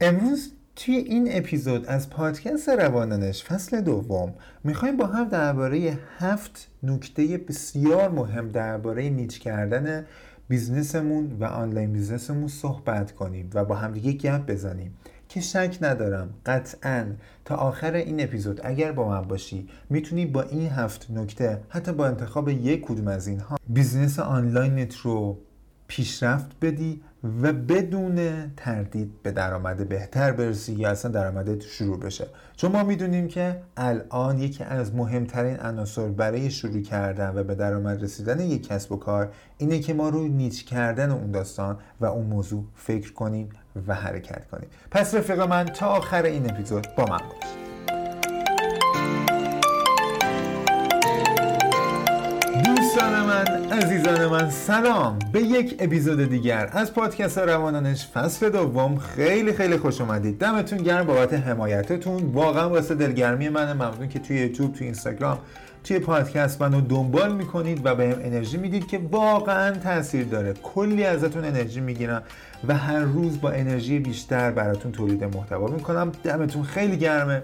امروز توی این اپیزود از پادکست روان‌دانش فصل دوم می‌خوایم با هم درباره هفت نکته بسیار مهم درباره niche کردن business مون و online business مون صحبت کنیم و با هم دیگه گپ بزنیم که شک ندارم قطعا تا آخر این اپیزود اگر با من باشی می‌تونی با این هفت نکته حتی با انتخاب یک کدوم از اینها business آنلاینت رو پیشرفت بدی و بدون تردید به درآمد بهتر برسی یا اصلا درآمدت شروع بشه. چون ما می‌دونیم که الان یکی از مهمترین عناصر برای شروع کردن و به درآمد رسیدن یک کسب و کار اینه که ما رو نیچ کردن اون داستان و اون موضوع فکر کنیم و حرکت کنیم. پس رفیق من تا آخر این اپیزود با من باش. دوستان من عزیزان من سلام. به یک اپیزود دیگر از پادکست روان‌دانش فصل دوم. خیلی خیلی خوش اومدید. دمتون گرم بابت حمایتتون. واقعا واسه دلگرمی من ممنون که توی یوتیوب توی اینستاگرام توی پادکست منو دنبال می‌کنید و بهم به انرژی می‌دید که واقعا تاثیر داره. کلی ازتون انرژی می‌گیرم و هر روز با انرژی بیشتر براتون تولید محتوا می‌کنم. دمتون خیلی گرمه.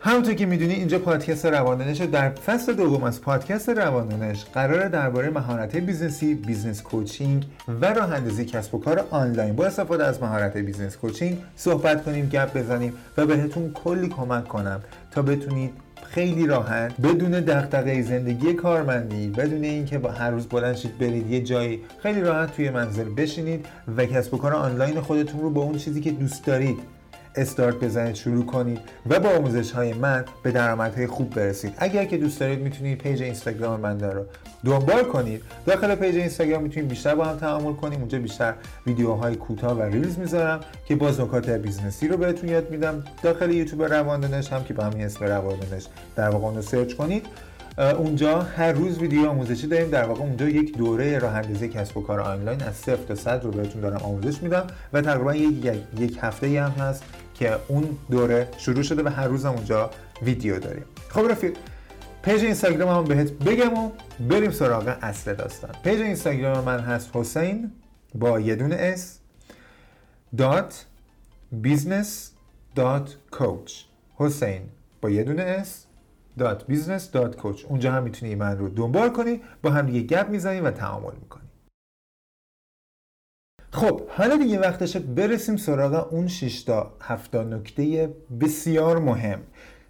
همونطور که می‌دونی اینجا پادکست روان‌دانش در فصل دوم از پادکست روان‌دانش قراره درباره مهارت business ی، business coaching و راه اندازی کسب و کار آنلاین با استفاده از مهارت business coaching صحبت کنیم، گپ بزنیم و بهتون کلی کمک کنم تا بتونید خیلی راحت بدون دغدغه زندگی کارمندی بدون اینکه با هر روز بلند برید یه جایی خیلی راحت توی منزل بشینید و کسب و کار آنلاین خودتون رو با اون چیزی که دوست دارید استارت بزنید شروع کنید و با آموزش های من به درآمدهای خوب برسید. اگر که دوست دارید می‌تونید page اینستاگرام من رو دنبال کنید. داخل page اینستاگرام می‌تونید بیشتر با هم تعامل کنیم. اونجا بیشتر ویدیوهای کوتاه و reels می‌ذارم که باز نکات business ی رو بهتون یاد میدم. داخل یوتیوب روان‌دانش هم که با همین اسم روان‌دانش در واقع اونو سرچ کنید. اونجا هر روز ویدیو آموزشی داریم. در واقع اونجا یک دوره راه اندازی کسب و کار آنلاین از صفر تا صد رو بهتون دارم آموزش میدم و تقریبا یک, یک هفته هم هست که اون دوره شروع شده و هر روز هم اونجا ویدیو داریم. خب رفیق page اینستاگرام هم بهت بگم و بریم سراغ اصل داستان. page اینستاگرام من هست حسین با یه دونه S dot business dot coach. حسین با یه دونه S dot business dot coach. اونجا هم می‌تونی من رو دنبال کنی با هم دیگه گپ می‌زنی و تعامل می‌کنی خب حالا دیگه وقتشه برسیم سراغ اون 6 تا 7 نکته بسیار مهم.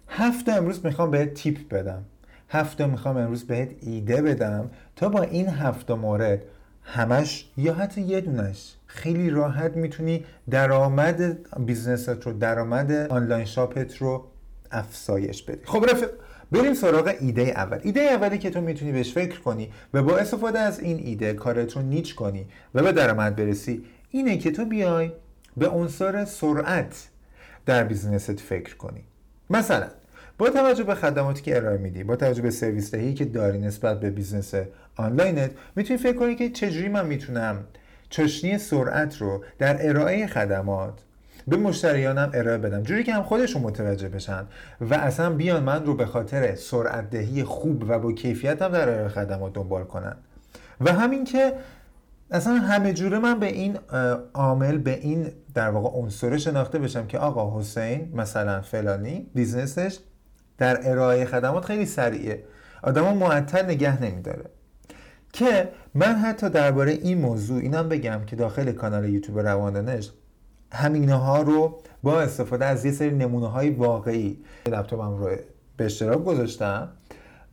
هفت تا امروز می‌خوام بهت tip بدم. هفت تا می‌خوام امروز بهت ایده بدم تا با این هفت مورد همش یا حتی یه دونش خیلی راحت می‌تونی درآمد business ت رو درآمد online shop ت رو افزایش بدی. خب رفیق بریم سراغ ایده اول. ایده اولی که تو می‌تونی بهش فکر کنی و با استفاده از این ایده کارت رو niche کنی و به درآمد برسی اینه که تو بیای به عنصر سرعت در business ت فکر کنی. مثلا با توجه به خدماتی که ارائه میدی با توجه به سرویس دهی که داری نسبت به business آنلاینت می‌تونی فکر کنی که چجوری من می‌تونم چاشنی سرعت رو در ارائه خدمات به مشتریانم ارائه بدم. جوری که هم خودشون متوجه بشن و اصلا بیان من رو به خاطر سرعت دهی خوب و با کیفیت هم در ارائه خدمات دنبال کنن. و همین که اصلا همه جوره من به این عامل به این در واقع عنصر شناخته بشم که آقا حسین مثلا فلانی بیزنسش در ارائه خدمات خیلی سریعه. آدم معطل نگه نمیداره. که من حتی درباره این موضوع اینم بگم که داخل کانال یوتیوب رواندنش همینه ها رو با استفاده از یه سری نمونه های واقعی لپتاپم رو به اشتراک گذاشتم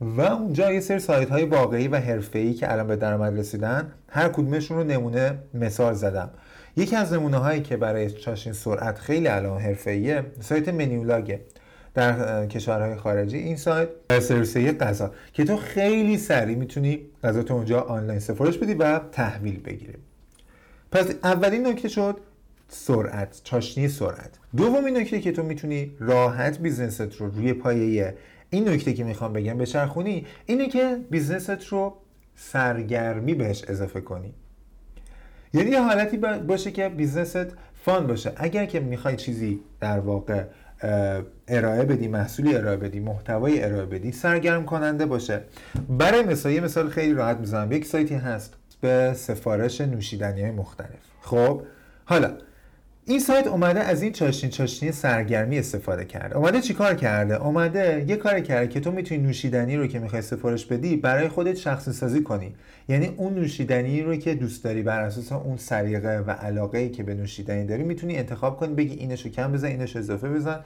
و اونجا یه سری سایت های واقعی و حرفه‌ای که الان به درآمد رسیدن هر کدومشون رو نمونه مثال زدم. یکی از نمونه هایی که برای چاشنی سرعت خیلی الان حرفه‌ایه سایت Menulog ه در کشورهای خارجی. این سایت سرویسی غذا که تو خیلی سریع می‌تونی غذا تو اونجا آنلاین سفارش بدی و تحویل بگیری. پس اولین نکته شد سرعت چاشنی سرعت. دومین نکته که تو می‌تونی راحت business ت رو روی پایه این نکته که می‌خوام بگم بچرخونی اینه که business ت رو سرگرمی بهش اضافه کنی. یعنی یه حالتی باشه که business ت fun باشه. اگر که می‌خوای چیزی در واقع ارائه بدی محصولی ارائه بدی محتوای ارائه بدی سرگرم کننده باشه. برای مثال یه مثال خیلی راحت می‌زنم. یک سایتی هست به سفارش نوشیدنی های مختلف. خب؟ حالا این سایت اومده از این چاشنی چاشنی سرگرمی استفاده کرده. اومده چیکار کرده؟ اومده یه کار کرده که تو می‌تونی نوشیدنی رو که می‌خوای سفارش بدی برای خودت شخصی سازی کنی. یعنی اون نوشیدنی رو که دوست داری بر اساس اون سریقه و علاقه ای که به نوشیدنی داری می‌تونی انتخاب کنی بگی اینشو کم بزن اینشو اضافه بزن.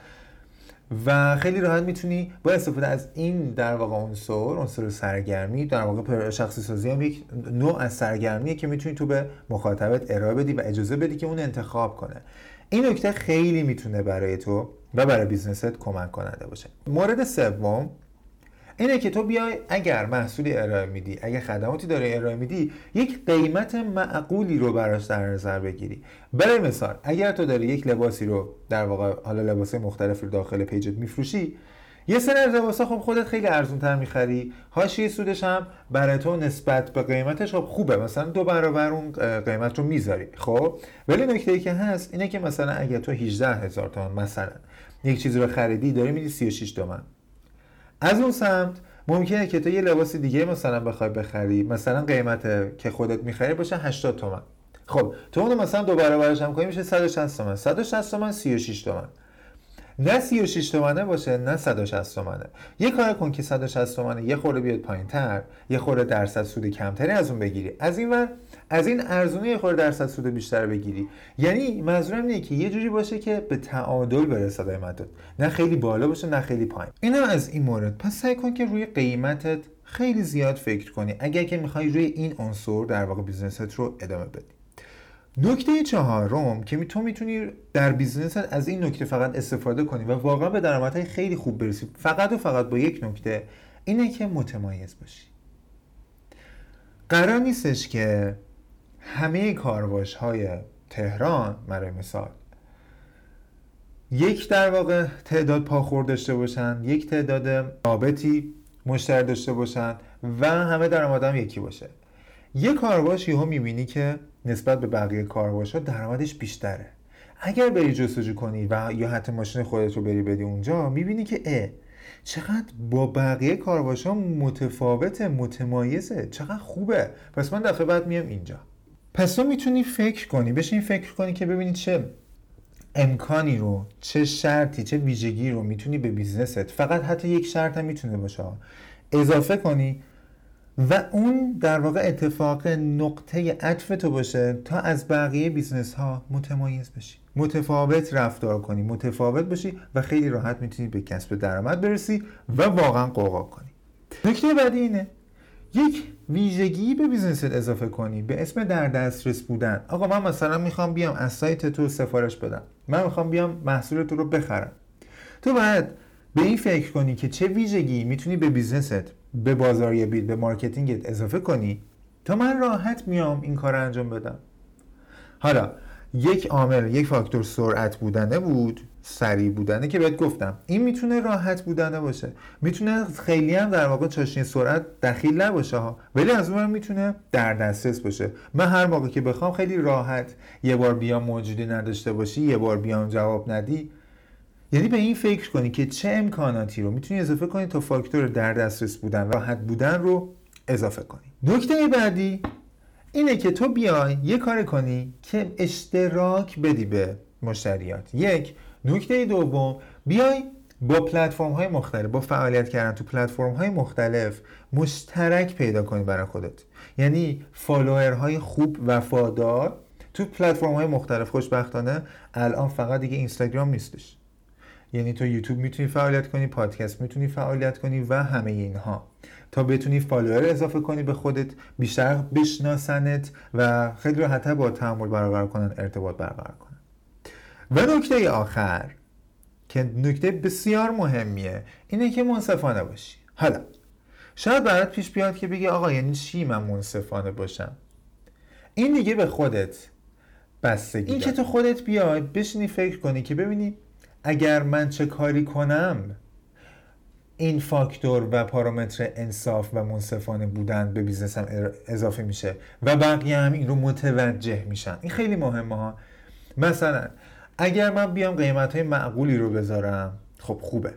و خیلی راحت می‌تونی با استفاده از این در واقع عنصر عنصر سرگرمی در واقع شخصی سازی هم یک نوع از سرگرمیه که می‌تونی تو به مخاطبت ارائه بدی و اجازه بدی که اون انتخاب کنه. این نکته خیلی می‌تونه برای تو و برای بیزنست کمک کننده باشه. مورد سوم اینه که تو بیای اگر محصولی ارائه میدی اگر خدماتی داره ارائه میدی یک قیمت معقولی رو براش در نظر بگیری. برای مثال اگر تو داری یک لباسی رو در واقع حالا لباسای مختلف رو داخل پیجت میفروشی یه سری از لباسا خب خودت خیلی ارزون تر می‌خری حاشیه سودش هم برای تو نسبت به قیمتش خب خوبه. مثلا دو برابر اون قیمت رو می‌ذاری. خب؟ ولی نکته ای که هست اینه که مثلا اگر تو 18 هزار تومان مثلا یک چیزی رو خریدی داری میدی 36 تومن از اون سمت ممکنه که تو یه لباس دیگه مثلا بخوای بخری مثلا قیمت که خودت می‌خری باشه 80 تومن. خب تو اونو مثلا دو برابرش هم کنی میشه 160 تومن. 160 تومن 36 تومن. نه 36 تومنه باشه نه 160 تومنه. یه کار کن که 160 تومنه یه خورده بیاد پایین تر یه خورده درصد سود کمتری از اون بگیری. از این ور از این ارزونه یه خورده درصد سود بیشتر بگیری. یعنی منظورم اینه که یه جوری باشه که به تعادل برسه قیمتت نه خیلی بالا باشه نه خیلی پایین. اینا از این مورد. پس سعی کن که روی قیمتت خیلی زیاد فکر کنی. اگر که می‌خوای روی این عنصر در واقع business ت رو ادامه بدی. نکته چهارم که تو می‌تونی در business ت از این نکته فقط استفاده کنی و واقعا به درآمدهای خیلی خوب برسی. فقط و فقط با یک نکته اینه که متمایز باشی. قرار نیستش که همه کارواش های تهران برای مثال یک در واقع تعداد پاخور داشته باشن یک تعداد ثابتی مشتری داشته باشن و همه درآمد یکی باشه. یه کارواش یهو می‌بینی که نسبت به بقیه کارواش ها درآمدش بیشتره. اگر بری جستجو کنی و یا حتی ماشین خودت رو بری بدی اونجا می‌بینی که اه چقدر با بقیه کارواش ها متفاوته متمایزه چقدر خوبه. پس من دفعه بعد میام اینجا. پس تو می‌تونی فکر کنی بشین فکر کنی که ببینی چه امکانی رو چه شرطی چه ویژگی رو می‌تونی به business ت. فقط حتی یک شرط هم می‌تونه باشه اضافه کنی و اون در واقع اتفاق نقطه عطف تو باشه تا از بقیه business ها متمایز بشی. متفاوت رفتار کنی متفاوت باشی و خیلی راحت می‌تونی به کسب درآمد برسی و واقعا غوغا کنی. نکته بعدی اینه یک ویژگی به business ت اضافه کنی به اسم در دسترس بودن. آقا من مثلا می‌خوام بیام از سایت تو سفارش بدم. من می‌خوام بیام محصول تو رو بخرم. تو باید به این فکر کنی که چه ویژگی می‌تونی به business ت به بازاریابی به marketing ت اضافه کنی تا من راحت میام این کار انجام بدم. حالا یک عامل یک فاکتور سرعت بودنه بود. سریع بودنه که بهت گفتم. این می‌تونه راحت بودنه باشه. می‌تونه خیلی هم در واقع چاشنی سرعت دخیل نباشه ها. ولی از اون می‌تونه در دسترس باشه. من هر موقع که بخوام خیلی راحت یه بار بیام موجودی نداشته باشی یه بار بیام جواب ندی. یعنی به این فکر کنی که چه امکاناتی رو می‌تونی اضافه کنی تا فاکتور در دسترس بودن راحت بودن رو اضافه کنی. نکته بعدی اینه که تو بیای یه کار کنی که اشتراک بدی به مشتریات. یک نکته دوم بیای با پلتفرم های مختلف با فعالیت کردن تو پلتفرم های مختلف مشترک پیدا کنی برای خودت. یعنی follower های خوب وفادار تو پلتفرم های مختلف. خوشبختانه الان فقط دیگه اینستاگرام نیستش. یعنی تو یوتیوب می‌تونی فعالیت کنی پادکست می‌تونی فعالیت کنی و همه اینها. تا بتونی follower اضافه کنی به خودت بیشتر بشناسنت و خیلی راحتتر باهات تعامل برقرار کنن ارتباط برقرار کنن. و نکته آخر که نکته بسیار مهمیه اینه که منصفانه باشی. حالا شاید برات پیش بیاد که بگی آقا یعنی چی من منصفانه باشم؟ این دیگه به خودت بستگی این که تو خودت بیای بشینی فکر کنی که ببینی اگر من چه کاری کنم این فاکتور و پارامتر انصاف و منصفانه بودن به بیزنسم اضافه میشه و بقیه هم این رو متوجه میشن. این خیلی مهمه ها. مثلا اگر من بیام قیمت های معقولی رو بذارم خب خوبه.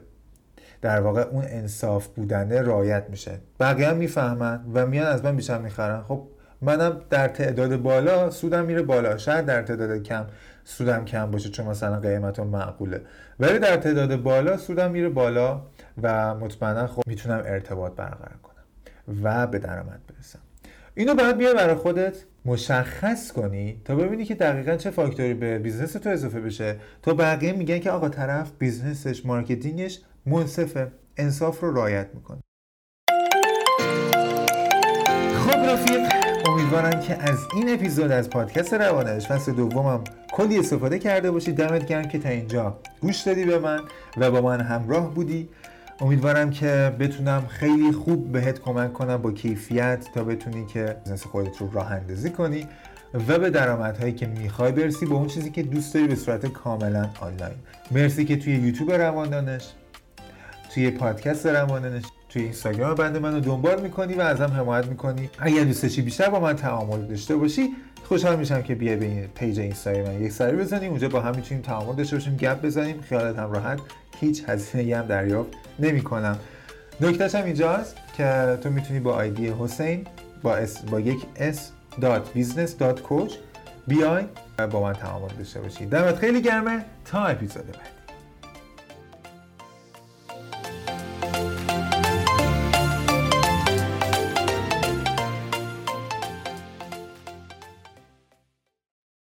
در واقع اون انصاف بودنه رایت میشه. بقیه هم می‌فهمن و میان از من بیشتر می‌خرن. خب منم در تعداد بالا سودم میره بالا. شاید در تعداد کم سودم کم باشه چون مثلا قیمت معقوله. ولی در تعداد بالا سودم میره بالا و مطمئنا خب می‌تونم ارتباط برقرار کنم و به درآمد برسم. اینو باید بیای برای خودت مشخص کنی تا ببینی که دقیقا چه فاکتوری به business تو اضافه بشه. تا بقیه میگن که آقا طرف business ش marketing ش منصفه انصاف رو رعایت می‌کنه. خب رفیق امیدوارم که از این اپیزود از پادکست رواندانش فصل دومم کلی استفاده کرده باشی. دمت گرم که تا اینجا گوش دادی به من و با من همراه بودی. امیدوارم که بتونم خیلی خوب بهت کمک کنم با کیفیت تا بتونی که business خودت رو راه اندازی کنی و به درآمدهایی که می‌خوای برسی با اون چیزی که دوست داری به صورت کاملا آنلاین. مرسی که توی یوتیوب رواندانش توی پادکست رواندانش توی اینستاگرام بنده منو دنبال می‌کنی و ازم حمایت می‌کنی. اگر دوست داشتی بیشتر با من تعامل داشته باشی خوشحال میشم که بیای به این page اینستای من یک سری بزنیم. اونجا با هم می‌تونیم تعامل داشته باشیم گپ بزنیم. خیالت هم راحت. هیچ هزینه هم دریافت نمی کنم نکتهش هم اینجاست که تو می‌تونی با آیدی حسین با, اس با یک s business coach بیای با من تعامل داشته باشی. دمت خیلی گرمه. تا اپیزود بعد.